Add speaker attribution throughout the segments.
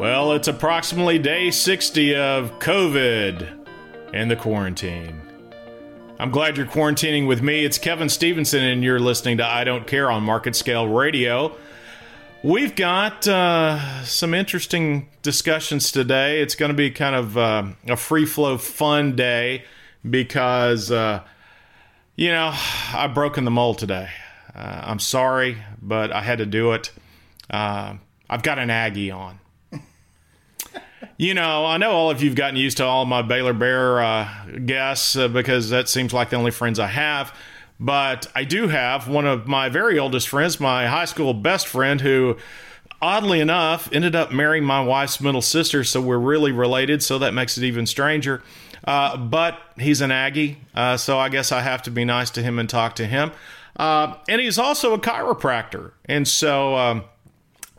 Speaker 1: Well, it's approximately day 60 of COVID and the quarantine. I'm glad you're quarantining with me. It's Kevin Stevenson, and you're listening to I Don't Care on Market Scale Radio. We've got uh, some interesting discussions today. It's going to be kind of uh, a free flow, fun day because, uh, you know, I've broken the mold today. Uh, I'm sorry, but I had to do it. Uh, I've got an Aggie on. You know, I know all of you've gotten used to all my Baylor Bear uh, guests uh, because that seems like the only friends I have. But I do have one of my very oldest friends, my high school best friend, who oddly enough ended up marrying my wife's middle sister. So we're really related. So that makes it even stranger. Uh, but he's an Aggie. Uh, so I guess I have to be nice to him and talk to him. Uh, and he's also a chiropractor. And so. Um,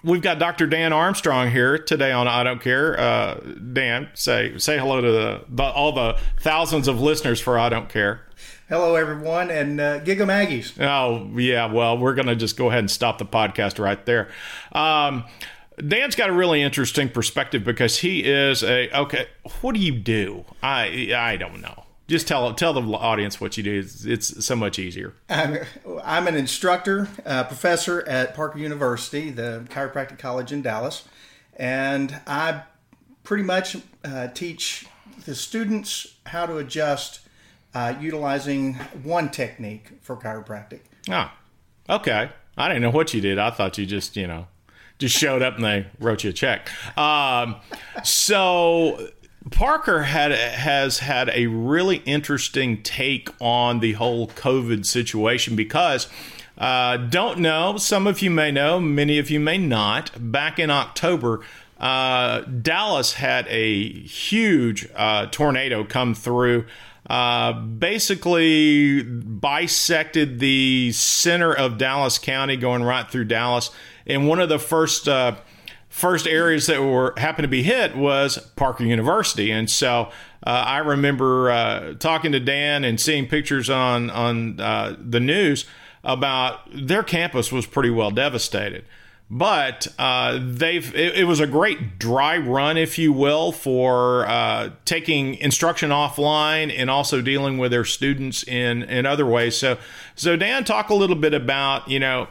Speaker 1: We've got Dr. Dan Armstrong here today on I Don't Care. Uh, Dan, say say hello to the, the, all the thousands of listeners for I Don't Care.
Speaker 2: Hello, everyone, and uh, Giga Maggies.
Speaker 1: Oh, yeah. Well, we're going to just go ahead and stop the podcast right there. Um, Dan's got a really interesting perspective because he is a okay. What do you do? I I don't know just tell tell the audience what you do. It's, it's so much easier.
Speaker 2: I'm, I'm an instructor, uh, professor at Parker University, the chiropractic college in Dallas, and I pretty much uh, teach the students how to adjust uh, utilizing one technique for chiropractic.
Speaker 1: Ah, okay. I didn't know what you did. I thought you just you know just showed up and they wrote you a check. Um, so Parker had has had a really interesting take on the whole COVID situation because uh, don't know. Some of you may know, many of you may not. Back in October, uh, Dallas had a huge uh, tornado come through. Uh, basically bisected the center of Dallas County, going right through Dallas. And one of the first uh, first areas that were happened to be hit was Parker University, and so uh, I remember uh, talking to Dan and seeing pictures on on uh, the news about their campus was pretty well devastated. But uh, they've it, it, was a great dry run, if you will, for uh, taking instruction offline and also dealing with their students in in other ways. So, so Dan, talk a little bit about you know.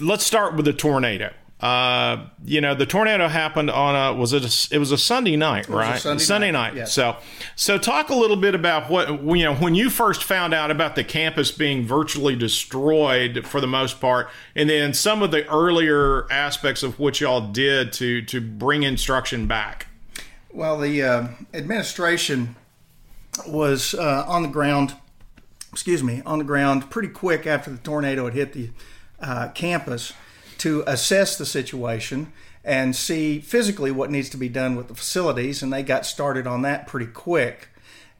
Speaker 1: Let's start with the tornado uh, you know, the tornado happened on a was it a, it was a Sunday night, right?
Speaker 2: Sunday,
Speaker 1: Sunday,
Speaker 2: night.
Speaker 1: night.
Speaker 2: Yes.
Speaker 1: So, so talk a little bit about what you know when you first found out about the campus being virtually destroyed for the most part, and then some of the earlier aspects of what y'all did to to bring instruction back.
Speaker 2: Well, the uh, administration was uh, on the ground. Excuse me, on the ground pretty quick after the tornado had hit the uh, campus to assess the situation and see physically what needs to be done with the facilities, and they got started on that pretty quick.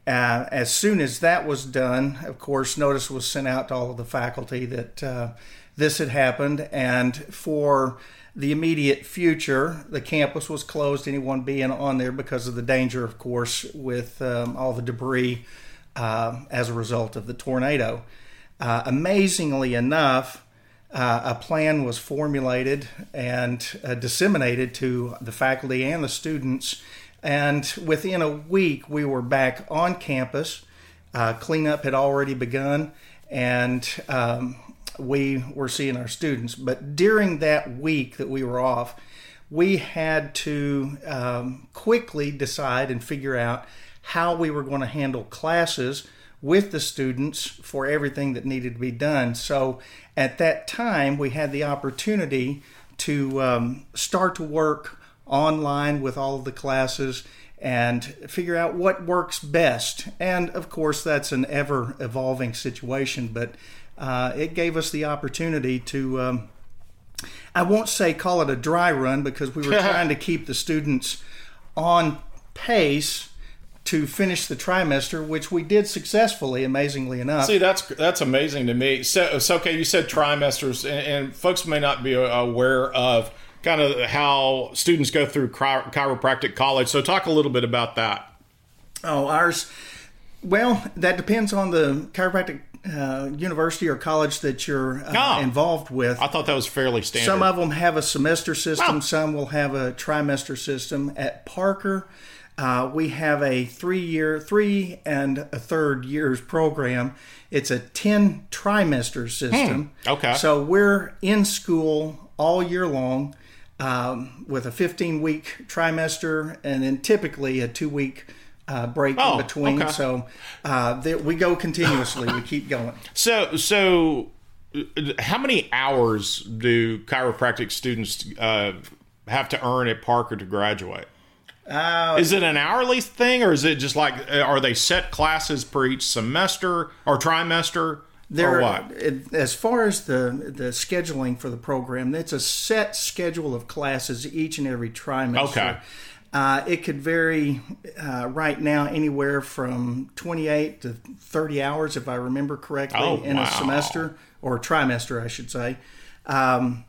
Speaker 2: Uh, as soon as that was done, of course, notice was sent out to all of the faculty that uh, this had happened, and for the immediate future, the campus was closed. Anyone being on there because of the danger, of course, with um, all the debris uh, as a result of the tornado. Uh, amazingly enough, uh, a plan was formulated and uh, disseminated to the faculty and the students. And within a week, we were back on campus. Uh, cleanup had already begun, and um, we were seeing our students. But during that week that we were off, we had to um, quickly decide and figure out how we were going to handle classes with the students for everything that needed to be done. So at that time, we had the opportunity to um, start to work online with all of the classes and figure out what works best. And of course, that's an ever evolving situation, but uh, it gave us the opportunity to. Um, I won't say call it a dry run because we were trying to keep the students on pace to finish the trimester, which we did successfully, amazingly enough.
Speaker 1: See, that's that's amazing to me. So, so okay, you said trimesters, and, and, folks may not be aware of kind of how students go through chiropractic college. So, talk a little bit about that.
Speaker 2: Oh, ours. Well, that depends on the chiropractic uh, university or college that you're uh,
Speaker 1: Oh.
Speaker 2: involved with.
Speaker 1: I thought that was fairly standard.
Speaker 2: Some of them have a semester system,
Speaker 1: Oh.
Speaker 2: some will have a trimester system. At Parker, uh, we have a three year, three and a third years program. It's a 10 trimester system.
Speaker 1: Hmm. Okay.
Speaker 2: So we're in school all year long um, with a 15 week trimester and then typically a two week uh, break
Speaker 1: Oh,
Speaker 2: in between.
Speaker 1: okay.
Speaker 2: So uh, th- we go continuously, we keep going.
Speaker 1: So, so how many hours do chiropractic students uh, have to earn at Parker to graduate?
Speaker 2: Uh,
Speaker 1: is it an hourly thing, or is it just like uh, are they set classes per each semester or trimester, or what?
Speaker 2: it- as far as the the scheduling for the program, it's a set schedule of classes each and every trimester.
Speaker 1: Okay.
Speaker 2: Uh, it could vary uh, right now anywhere from 28 to 30 hours, if I remember correctly,
Speaker 1: Oh,
Speaker 2: in
Speaker 1: wow.
Speaker 2: a semester or trimester, I should say. Um,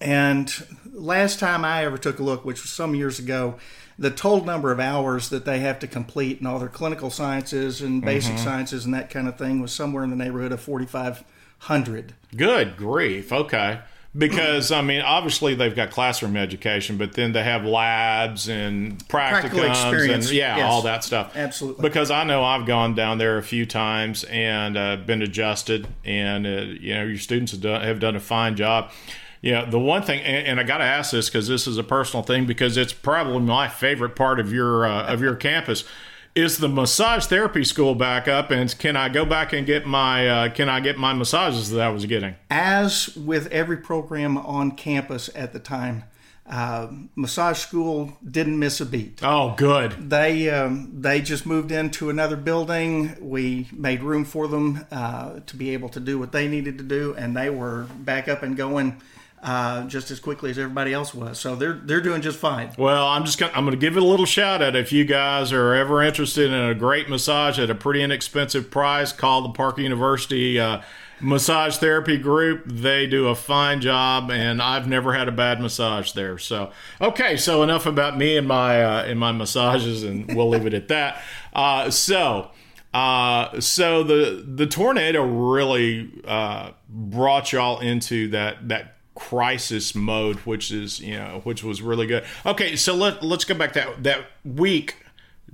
Speaker 2: and last time I ever took a look, which was some years ago, the total number of hours that they have to complete in all their clinical sciences and basic
Speaker 1: Mm-hmm.
Speaker 2: sciences and that kind of thing was somewhere in the neighborhood of 4,500.
Speaker 1: Good grief. Okay. Because I mean, obviously they've got classroom education, but then they have labs and
Speaker 2: Practical
Speaker 1: practicums
Speaker 2: experience,
Speaker 1: and yeah,
Speaker 2: yes.
Speaker 1: all that stuff.
Speaker 2: Absolutely.
Speaker 1: Because I know I've gone down there a few times and uh, been adjusted, and uh, you know your students have done, have done a fine job. Yeah, the one thing, and, and I got to ask this because this is a personal thing because it's probably my favorite part of your uh, of your campus. Is the massage therapy school back up, and can I go back and get my uh, can I get my massages that I was getting?
Speaker 2: As with every program on campus at the time, uh, massage school didn't miss a beat.
Speaker 1: Oh, good.
Speaker 2: They um, they just moved into another building. We made room for them uh, to be able to do what they needed to do, and they were back up and going uh, just as quickly as everybody else was. So they're they're doing just fine.
Speaker 1: Well, I'm just gonna I'm gonna give it a little shout out. If you guys are ever interested in a great massage at a pretty inexpensive price, call the Parker University uh, Massage Therapy Group. They do a fine job, and I've never had a bad massage there. So, okay, so enough about me and my uh, and my massages, and we'll leave it at that. Uh, so. Uh, so the the tornado really uh, brought y'all into that that crisis mode, which is you know which was really good. Okay, so let let's go back that that week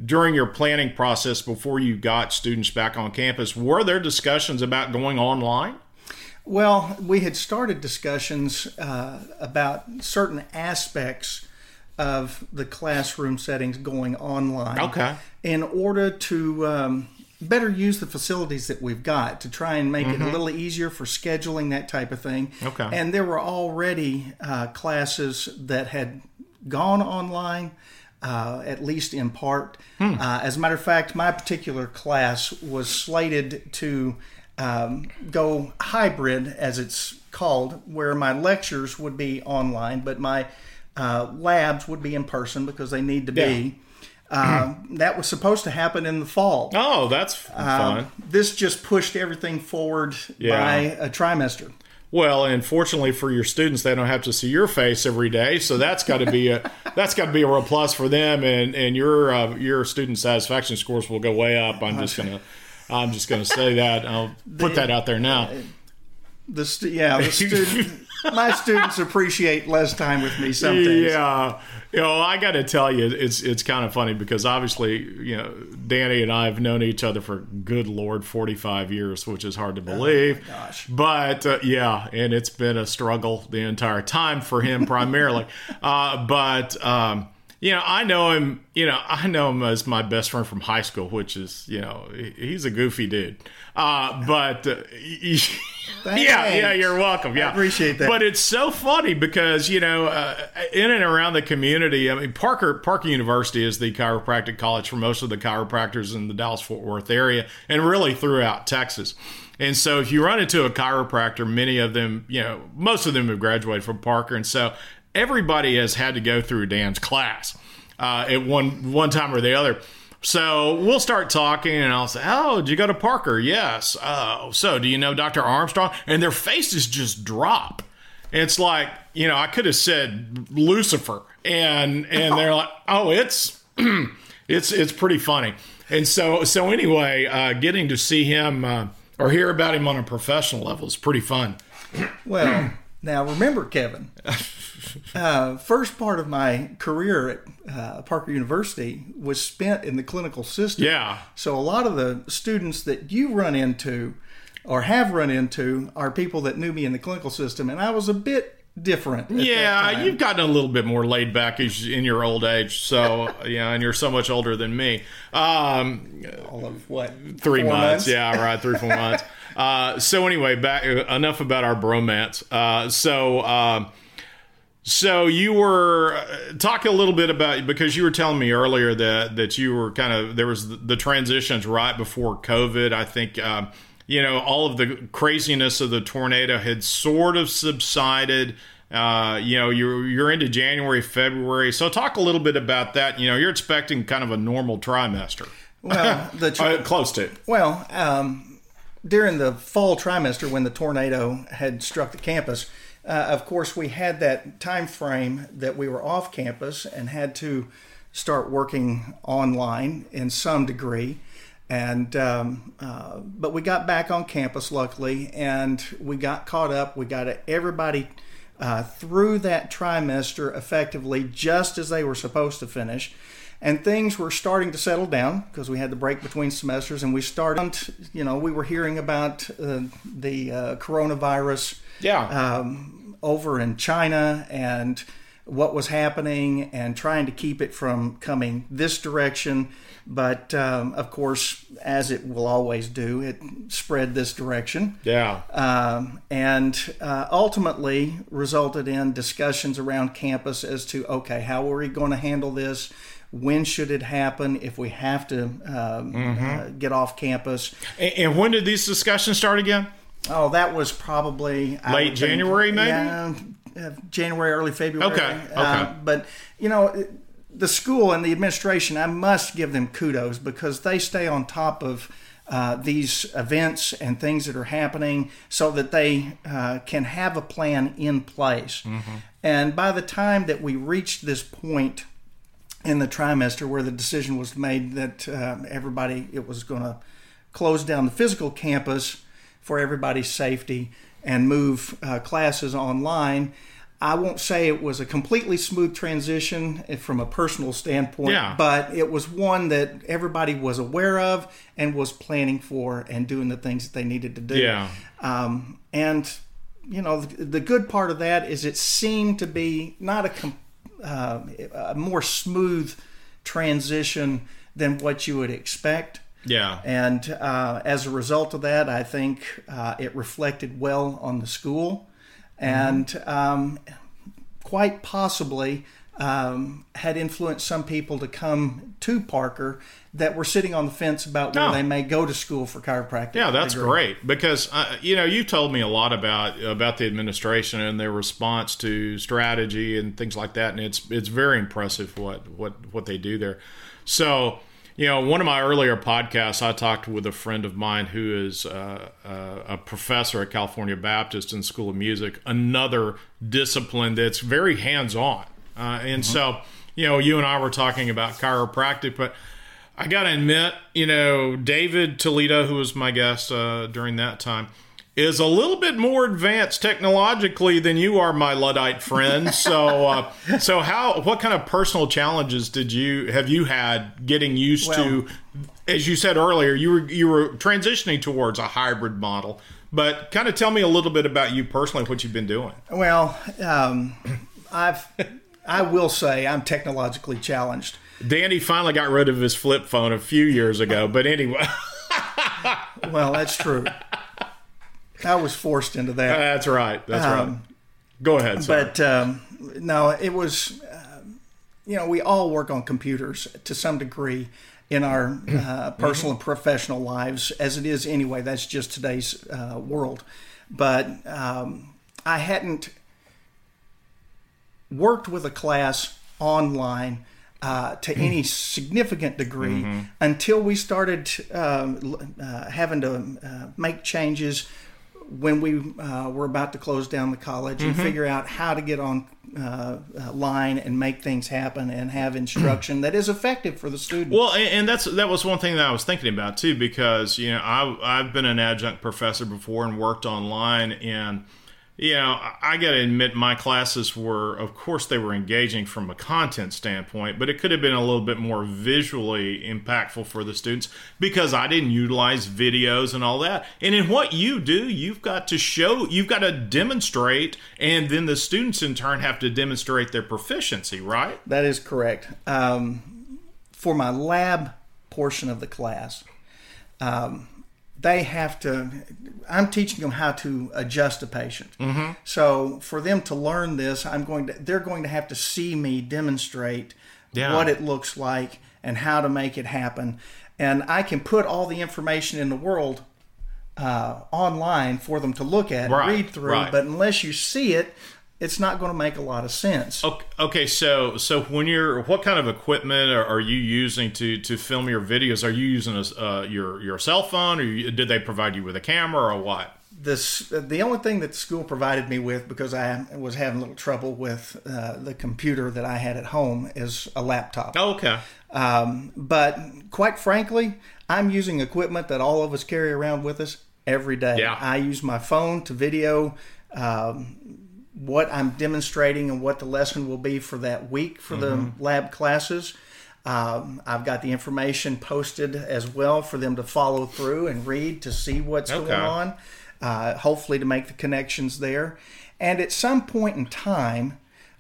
Speaker 1: during your planning process before you got students back on campus. Were there discussions about going online?
Speaker 2: Well, we had started discussions uh, about certain aspects of the classroom settings going online.
Speaker 1: Okay.
Speaker 2: In order to um, better use the facilities that we've got to try and make it a little easier for scheduling that type of thing.
Speaker 1: Okay.
Speaker 2: And there were already uh, classes that had gone online. Uh, at least in part. Uh, as a matter of fact, my particular class was slated to um, go hybrid, as it's called, where my lectures would be online, but my uh, labs would be in person because they need to be. Uh, that was supposed to happen in the fall.
Speaker 1: Oh, that's fun.
Speaker 2: Um, this just pushed everything forward
Speaker 1: Yeah.
Speaker 2: by a trimester.
Speaker 1: Well, and fortunately for your students, they don't have to see your face every day, so that's got to be a that's got to be a real plus for them, and and your uh, your student satisfaction scores will go way up. I'm just gonna I'm just gonna say that. I'll put that out there now.
Speaker 2: The stu- yeah, the student, my students appreciate less time with me some days.
Speaker 1: Yeah, you know, I got to tell you, it's it's kind of funny because obviously, you know, Danny and I have known each other for good lord, forty five years, which is hard to believe.
Speaker 2: gosh.
Speaker 1: But uh, yeah, and it's been a struggle the entire time for him primarily. uh, but um, you know, I know him. You know, I know him as my best friend from high school, which is you know, he's a goofy dude. Uh, but uh, yeah, yeah, you're welcome. Yeah, I
Speaker 2: appreciate that.
Speaker 1: But it's so funny because you know, uh, in and around the community. I mean, Parker Parker University is the chiropractic college for most of the chiropractors in the Dallas Fort Worth area, and really throughout Texas. And so, if you run into a chiropractor, many of them, you know, most of them have graduated from Parker, and so everybody has had to go through Dan's class uh, at one one time or the other. So we'll start talking, and I'll say, "Oh, did you go to Parker?" Yes. Oh, so do you know Dr. Armstrong? And their faces just drop. It's like you know, I could have said Lucifer, and and they're like, "Oh, it's it's it's pretty funny." And so so anyway, uh, getting to see him uh, or hear about him on a professional level. is pretty fun.
Speaker 2: Well, now remember, Kevin, uh, first part of my career at uh, Parker University was spent in the clinical system.
Speaker 1: Yeah.
Speaker 2: So a lot of the students that you run into or have run into are people that knew me in the clinical system, and I was a bit different.
Speaker 1: Yeah, you've gotten a little bit more laid back as in your old age. So yeah, and you're so much older than me. Um,
Speaker 2: all of what
Speaker 1: three
Speaker 2: four
Speaker 1: months. Yeah, right, three four months. Uh, so anyway, back enough about our bromance. Uh, so. Um, so you were uh, talking a little bit about because you were telling me earlier that that you were kind of there was the, the transitions right before COVID. I think um, you know all of the craziness of the tornado had sort of subsided. Uh, you know you're you're into January, February. So talk a little bit about that. You know you're expecting kind of a normal trimester.
Speaker 2: Well, the
Speaker 1: Uh, close to.
Speaker 2: Well, um, during the fall trimester, when the tornado had struck the campus, uh, of course, we had that time frame that we were off campus and had to start working online in some degree. And um, uh, but we got back on campus, luckily, and we got caught up. We got everybody uh, through that trimester effectively, just as they were supposed to finish and things were starting to settle down because we had the break between semesters and we started you know we were hearing about uh, the uh, coronavirus
Speaker 1: Yeah.
Speaker 2: um, over in china and what was happening and trying to keep it from coming this direction but um, of course as it will always do it spread this direction
Speaker 1: yeah.
Speaker 2: um, and uh, ultimately resulted in discussions around campus as to okay, how are we going to handle this? When should it happen? If we have to um, uh, get off campus?
Speaker 1: And, and when did these discussions start again?
Speaker 2: Oh, that was probably
Speaker 1: Late
Speaker 2: would think-
Speaker 1: January, maybe?
Speaker 2: Yeah, uh, January, early February.
Speaker 1: Okay,
Speaker 2: Uh,
Speaker 1: okay.
Speaker 2: but you know, the school and the administration, I must give them kudos because they stay on top of. Uh, these events and things that are happening so that they uh, can have a plan in place.
Speaker 1: Mm-hmm.
Speaker 2: And by the time that we reached this point in the trimester where the decision was made that uh, everybody it was going to close down the physical campus for everybody's safety and move uh, classes online i won't say it was a completely smooth transition eh, from a personal standpoint
Speaker 1: Yeah.
Speaker 2: but it was one that everybody was aware of and was planning for and doing the things that they needed to do
Speaker 1: Yeah.
Speaker 2: um, and you know the, the good part of that is it seemed to be not a, com- uh, a more smooth transition than what you would expect.
Speaker 1: Yeah.
Speaker 2: and uh, as a result of that i think uh, it reflected well on the school. And um, quite possibly um, had influenced some people to come to Parker that were sitting on the fence about where
Speaker 1: Oh.
Speaker 2: they may go to school for chiropractic.
Speaker 1: Yeah, that's
Speaker 2: degree.
Speaker 1: great because uh, you know you told me a lot about about the administration and their response to strategy and things like that, and it's it's very impressive what what what they do there. So you know, one of my earlier podcasts, I talked with a friend of mine who is uh, uh, a professor at California Baptist in School of Music, another discipline that's very hands on, uh, and so you know, you and I were talking about chiropractic, but I got to admit, you know, David Toledo, who was my guest uh, during that time, is a little bit more advanced technologically than you are, my Luddite friend. So, uh, so how? What kind of personal challenges did you have you had getting used to? As you said earlier, you were you were transitioning towards a hybrid model. But kind of tell me a little bit about you personally, what you've been doing.
Speaker 2: Well, um, I've I will say I'm technologically challenged.
Speaker 1: Danny finally got rid of his flip phone a few years ago, but anyway,
Speaker 2: Well, that's true. I was forced into that.
Speaker 1: that's right. That's right. Go ahead. Sir.
Speaker 2: but um, no, it was. um you know, we all work on computers to some degree in our uh, personal and professional lives, as it is anyway. That's just today's uh, world. But um, I hadn't worked with a class online uh, to any significant degree until we started um, uh, having to uh, make changes when we uh, were about to close down the college and figure out how to get on uh, uh, line and make things happen and have instruction that is effective for the student.
Speaker 1: Well, and, and that's that was one thing that I was thinking about too, because you know I I've been an adjunct professor before and worked online, and you know I, got to admit my classes were, of course, they were engaging from a content standpoint, but it could have been a little bit more visually impactful for the students because I didn't utilize videos and all that. And in what you do, you've got to show, you've got to demonstrate, and then the students in turn have to demonstrate their proficiency, right?
Speaker 2: That is correct. Um, for my lab portion of the class, um, they have to. I'm teaching them how to adjust a patient. Mm-hmm. So for them to learn this, I'm going to. They're going to have to see me demonstrate
Speaker 1: Yeah.
Speaker 2: what it looks like and how to make it happen. And I can put all the information in the world uh, online for them to look at,
Speaker 1: Right,
Speaker 2: and read through.
Speaker 1: right.
Speaker 2: But unless you see it, it's not going to make a lot of sense.
Speaker 1: Okay, okay, so so when you're, what kind of equipment are, are you using to to film your videos? Are you using a, uh, your your cell phone, or you, did they provide you with a camera, or what?
Speaker 2: this the only thing that the school provided me with because I was having a little trouble with uh, the computer that I had at home is a laptop.
Speaker 1: Oh, okay,
Speaker 2: Um, but quite frankly, I'm using equipment that all of us carry around with us every day.
Speaker 1: Yeah.
Speaker 2: I use my phone to video um, what I'm demonstrating and what the lesson will be for that week for the lab classes. Um, I've got the information posted as well for them to follow through and read to see what's
Speaker 1: Okay.
Speaker 2: going on, uh, hopefully to make the connections there. And at some point in time,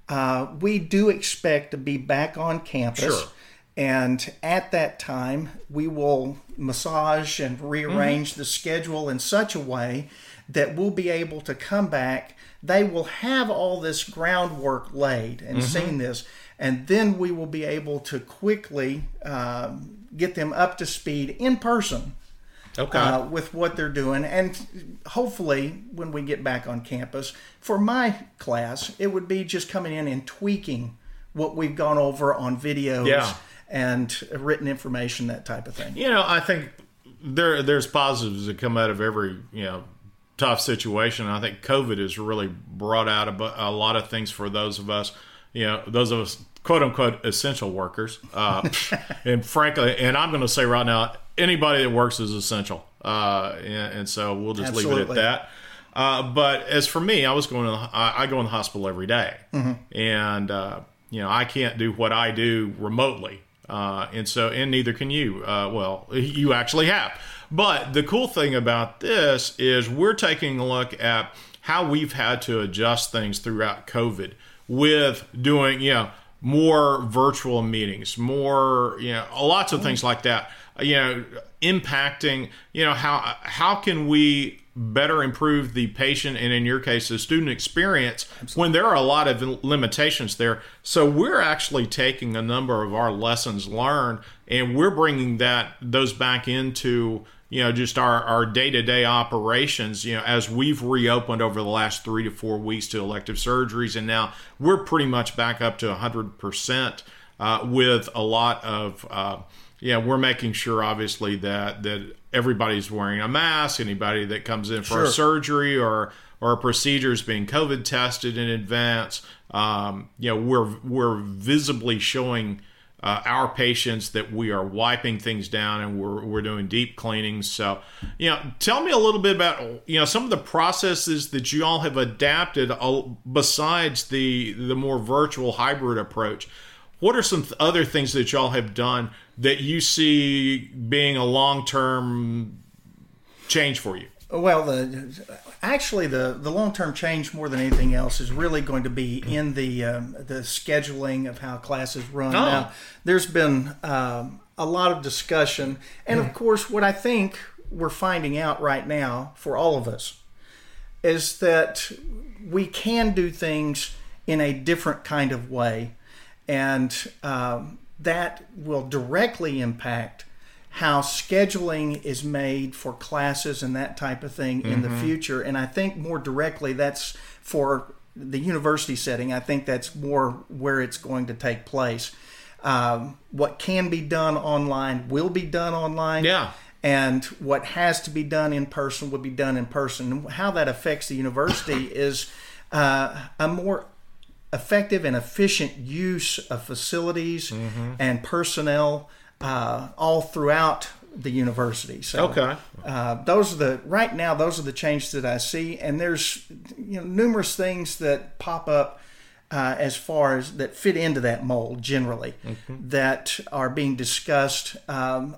Speaker 2: uh, we do expect to be back on campus.
Speaker 1: Sure.
Speaker 2: And at that time, we will massage and rearrange the schedule in such a way that we'll be able to come back. They will have all this groundwork laid and seen this, and then we will be able to quickly um, get them up to speed in person
Speaker 1: okay,
Speaker 2: uh, with what they're doing. And hopefully, when we get back on campus, for my class, it would be just coming in and tweaking what we've gone over on videos
Speaker 1: Yeah.
Speaker 2: and written information, that type of thing.
Speaker 1: you know, I think there there's positives that come out of every you know tough situation. I think COVID has really brought out a, a lot of things for those of us, you know, those of us quote unquote essential workers. Uh, and frankly, and I'm going to say right now, anybody that works is essential. Uh, and, and so we'll just leave it at that. Uh, but as for me, I was going to the, I, I go in the hospital every day. and uh, you know I can't do what I do remotely, uh, and so and neither can you. Uh, well, you actually have. But the cool thing about this is we're taking a look at how we've had to adjust things throughout COVID with doing you know more virtual meetings, more you know lots of things like that. You know, impacting you know how how can we better improve the patient and in your case the student experience when there are a lot of limitations there. So we're actually taking a number of our lessons learned and we're bringing that those back into you know just our, our day-to-day operations you know as we've reopened over the last three to four weeks to elective surgeries and now we're pretty much back up to 100% uh, with a lot of uh, yeah, we're making sure obviously that that everybody's wearing a mask. Anybody that comes in for a surgery or or a procedure is being COVID tested in advance. Um, you know, we're we're visibly showing uh, our patients that we are wiping things down and we're we're doing deep cleanings. So, you know, tell me a little bit about you know some of the processes that you all have adapted uh, besides the the more virtual hybrid approach. What are some th- other things that y'all have done that you see being a long term change for you?
Speaker 2: Well, the actually the the long term change more than anything else is really going to be in the um, the scheduling of how classes run.
Speaker 1: Oh.
Speaker 2: Now, there's been um, a lot of discussion, and of course, what I think we're finding out right now for all of us is that we can do things in a different kind of way, and um, that will directly impact how scheduling is made for classes and that type of thing in the future. And I think more directly, that's for the university setting. I think that's more where it's going to take place. Um, what can be done online will be done online.
Speaker 1: Yeah.
Speaker 2: and what has to be done in person will be done in person. And how that affects the university is uh, a more effective and efficient use of facilities and personnel uh, all throughout the university. So,
Speaker 1: Okay.
Speaker 2: uh, those are the right now. Those are the changes that I see, and there's you know numerous things that pop up uh, as far as that fit into that mold generally that are being discussed. Um,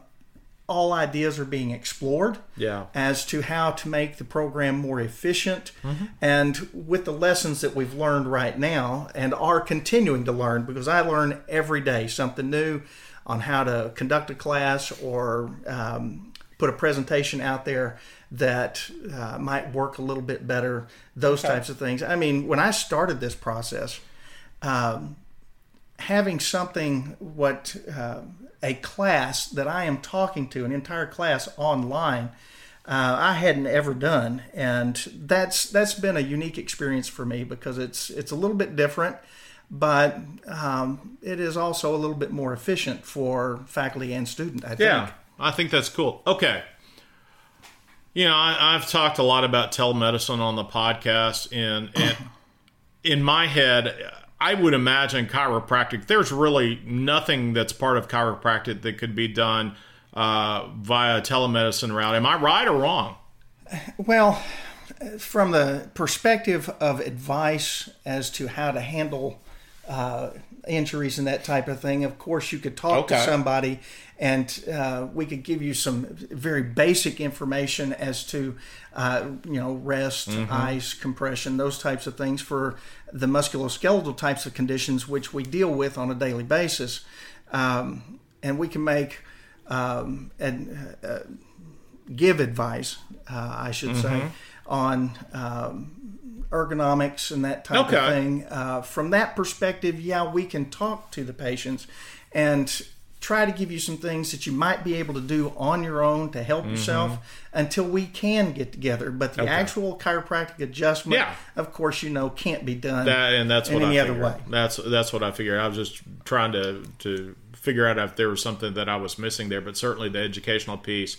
Speaker 2: all ideas are being explored
Speaker 1: Yeah.
Speaker 2: as to how to make the program more efficient. And with the lessons that we've learned right now and are continuing to learn because I learn every day something new on how to conduct a class or um, put a presentation out there that uh, might work a little bit better those types of things. I mean when I started this process um, having something what uh, a class that I am talking to an entire class online uh, I hadn't ever done and that's that's been a unique experience for me because it's it's a little bit different but um, it is also a little bit more efficient for faculty and student I think
Speaker 1: Yeah, I think that's cool. Okay. You know, I, I've talked a lot about telemedicine on the podcast, and, and in my head, I would imagine chiropractic. There's really nothing that's part of chiropractic that could be done uh, via telemedicine route. Am I right or wrong?
Speaker 2: Well, from the perspective of advice as to how to handle uh, injuries and that type of thing, of course, you could talk
Speaker 1: Okay.
Speaker 2: to somebody and uh, we could give you some very basic information as to, uh, you know, rest, ice, compression, those types of things for the musculoskeletal types of conditions which we deal with on a daily basis. Um, and we can make um, and, uh, give advice, uh, I should say, on um, ergonomics and that type
Speaker 1: Okay.
Speaker 2: of thing. Uh, from that perspective, yeah, we can talk to the patients and try to give you some things that you might be able to do on your own to help yourself until we can get together. But the
Speaker 1: Okay.
Speaker 2: actual chiropractic adjustment,
Speaker 1: Yeah.
Speaker 2: of course, you know, can't be done
Speaker 1: That and that's what
Speaker 2: any
Speaker 1: I
Speaker 2: other
Speaker 1: figured.
Speaker 2: way.
Speaker 1: That's that's what I figured. I was just trying to to figure out if there was something that I was missing there, but certainly the educational piece,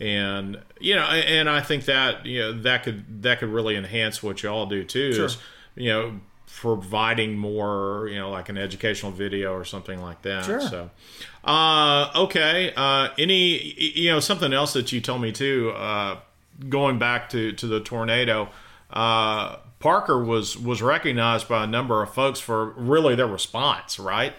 Speaker 1: and you know, and I think that you know that could that could really enhance what y'all do too.
Speaker 2: Sure.
Speaker 1: Is you know providing more you know like an educational video or something like that.
Speaker 2: Sure.
Speaker 1: So, uh, okay. Uh, any you know something else that you told me too. Uh, going back to to the tornado, uh, Parker was was recognized by a number of folks for really their response. Right.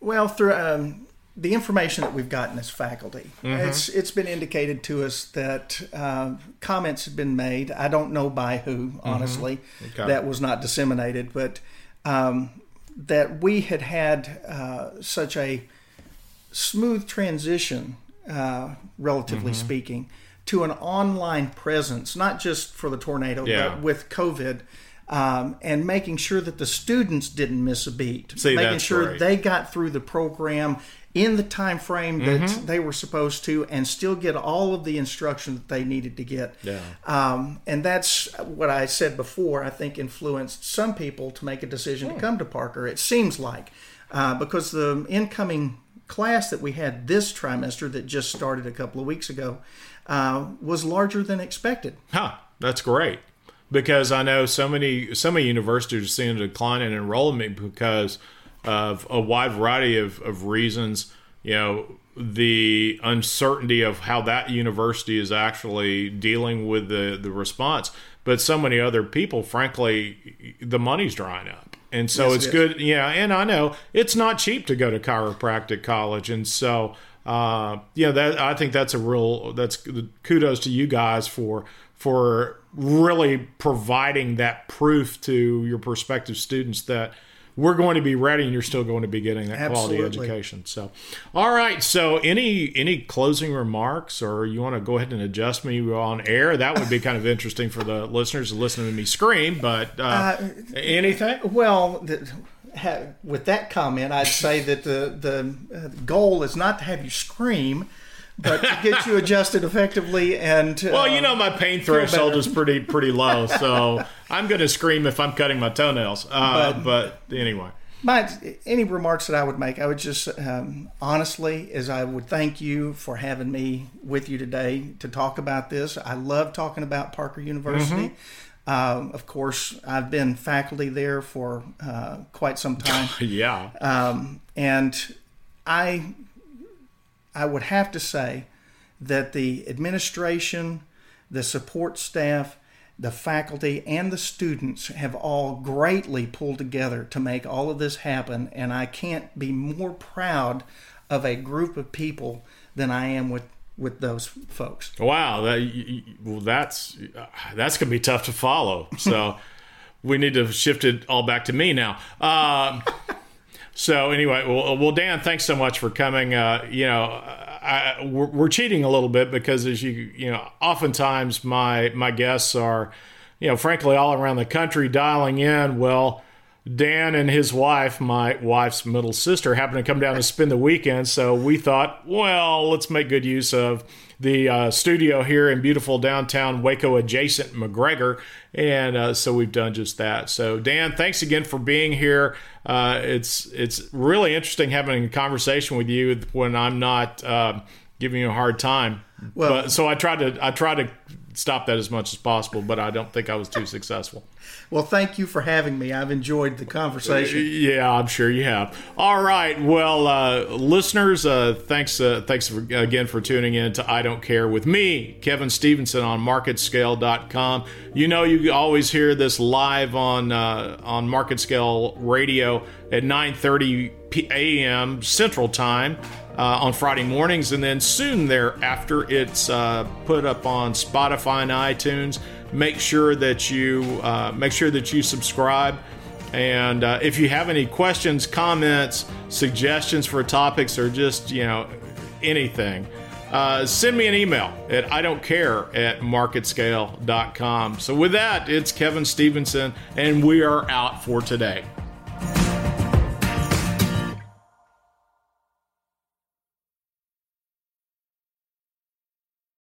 Speaker 2: Well, through um, the information that we've gotten as faculty, it's it's been indicated to us that uh, comments have been made. I don't know by who, honestly.
Speaker 1: Okay.
Speaker 2: That was not disseminated, but um, that we had had uh, such a smooth transition, uh, relatively speaking, to an online presence, not just for the tornado,
Speaker 1: Yeah.
Speaker 2: but with COVID. Um, and making sure that the students didn't miss a beat,
Speaker 1: See,
Speaker 2: making sure
Speaker 1: great.
Speaker 2: they got through the program in the time frame that
Speaker 1: Mm-hmm.
Speaker 2: they were supposed to, and still get all of the instruction that they needed to get.
Speaker 1: Yeah.
Speaker 2: Um, and that's what I said before. I think influenced some people to make a decision
Speaker 1: Hmm.
Speaker 2: to come to Parker. It seems like uh, because the incoming class that we had this trimester that just started a couple of weeks ago uh, was larger than expected.
Speaker 1: Huh. That's great. Because I know so many so many universities are seeing a decline in enrollment because of a wide variety of, of reasons. You know, the uncertainty of how that university is actually dealing with the, the response. But so many other people, frankly, the money's drying up. And so
Speaker 2: Yes,
Speaker 1: it's
Speaker 2: it is.
Speaker 1: good. Yeah. And I know it's not cheap to go to chiropractic college. And so, uh, yeah, that I think that's a real, that's kudos to you guys for, for really providing that proof to your prospective students that we're going to be ready and you're still going to be getting that quality education. So, all right. So, any any closing remarks, or you want to go ahead and adjust me on air? That would be kind of interesting for the listeners to listen to me scream. But uh, anything?
Speaker 2: Well, the, ha, with that comment, I'd say that the the uh, goal is not to have you scream, but to get you adjusted effectively and.
Speaker 1: Well, you
Speaker 2: uh,
Speaker 1: know my pain threshold is pretty pretty low, so I'm going to scream if I'm cutting my toenails. Uh, but, anyway,
Speaker 2: my any remarks that I would make, I would just um, honestly, as I would thank you for having me with you today to talk about this. I love talking about Parker University.
Speaker 1: Mm-hmm.
Speaker 2: Um, of course, I've been faculty there for uh, quite some time,
Speaker 1: yeah.
Speaker 2: um, and I I would have to say that the administration, the support staff, the faculty, and the students have all greatly pulled together to make all of this happen. And I can't be more proud of a group of people than I am with with those folks.
Speaker 1: Wow, that, well, that's that's gonna be tough to follow. So we need to shift it all back to me now. Um, so anyway, well, well, Dan, thanks so much for coming. Uh, you know, I, we're, we're, cheating a little bit because as you you know, oftentimes my my guests are, you know, frankly, all around the country dialing in. Well. Dan and his wife, my wife's middle sister, happened to come down to spend the weekend. So we thought, well, let's make good use of the uh, studio here in beautiful downtown Waco adjacent McGregor. And uh, so we've done just that. So, Dan, thanks again for being here. Uh, it's, it's really interesting having a conversation with you when I'm not uh, giving you a hard time. Well, but, so I tried to I tried to stop that as much as possible, but I don't think I was too successful.
Speaker 2: Well, thank you for having me. I've enjoyed the conversation.
Speaker 1: Yeah, I'm sure you have. All right, well, uh, listeners, uh, thanks, uh, thanks for, again for tuning in to I Don't Care with me, Kevin Stevenson on MarketScale.com. You know, you always hear this live on uh, on Market Scale Radio at 9:30 a.m. Central Time. Uh, on Friday mornings, and then soon thereafter, it's uh, put up on Spotify and iTunes make sure that you uh, make sure that you subscribe. And uh, if you have any questions, comments, suggestions for topics, or just you know anything, uh, send me an email at I don't care at marketscale.com. So with that, it's Kevin Stevenson, and we are out for today.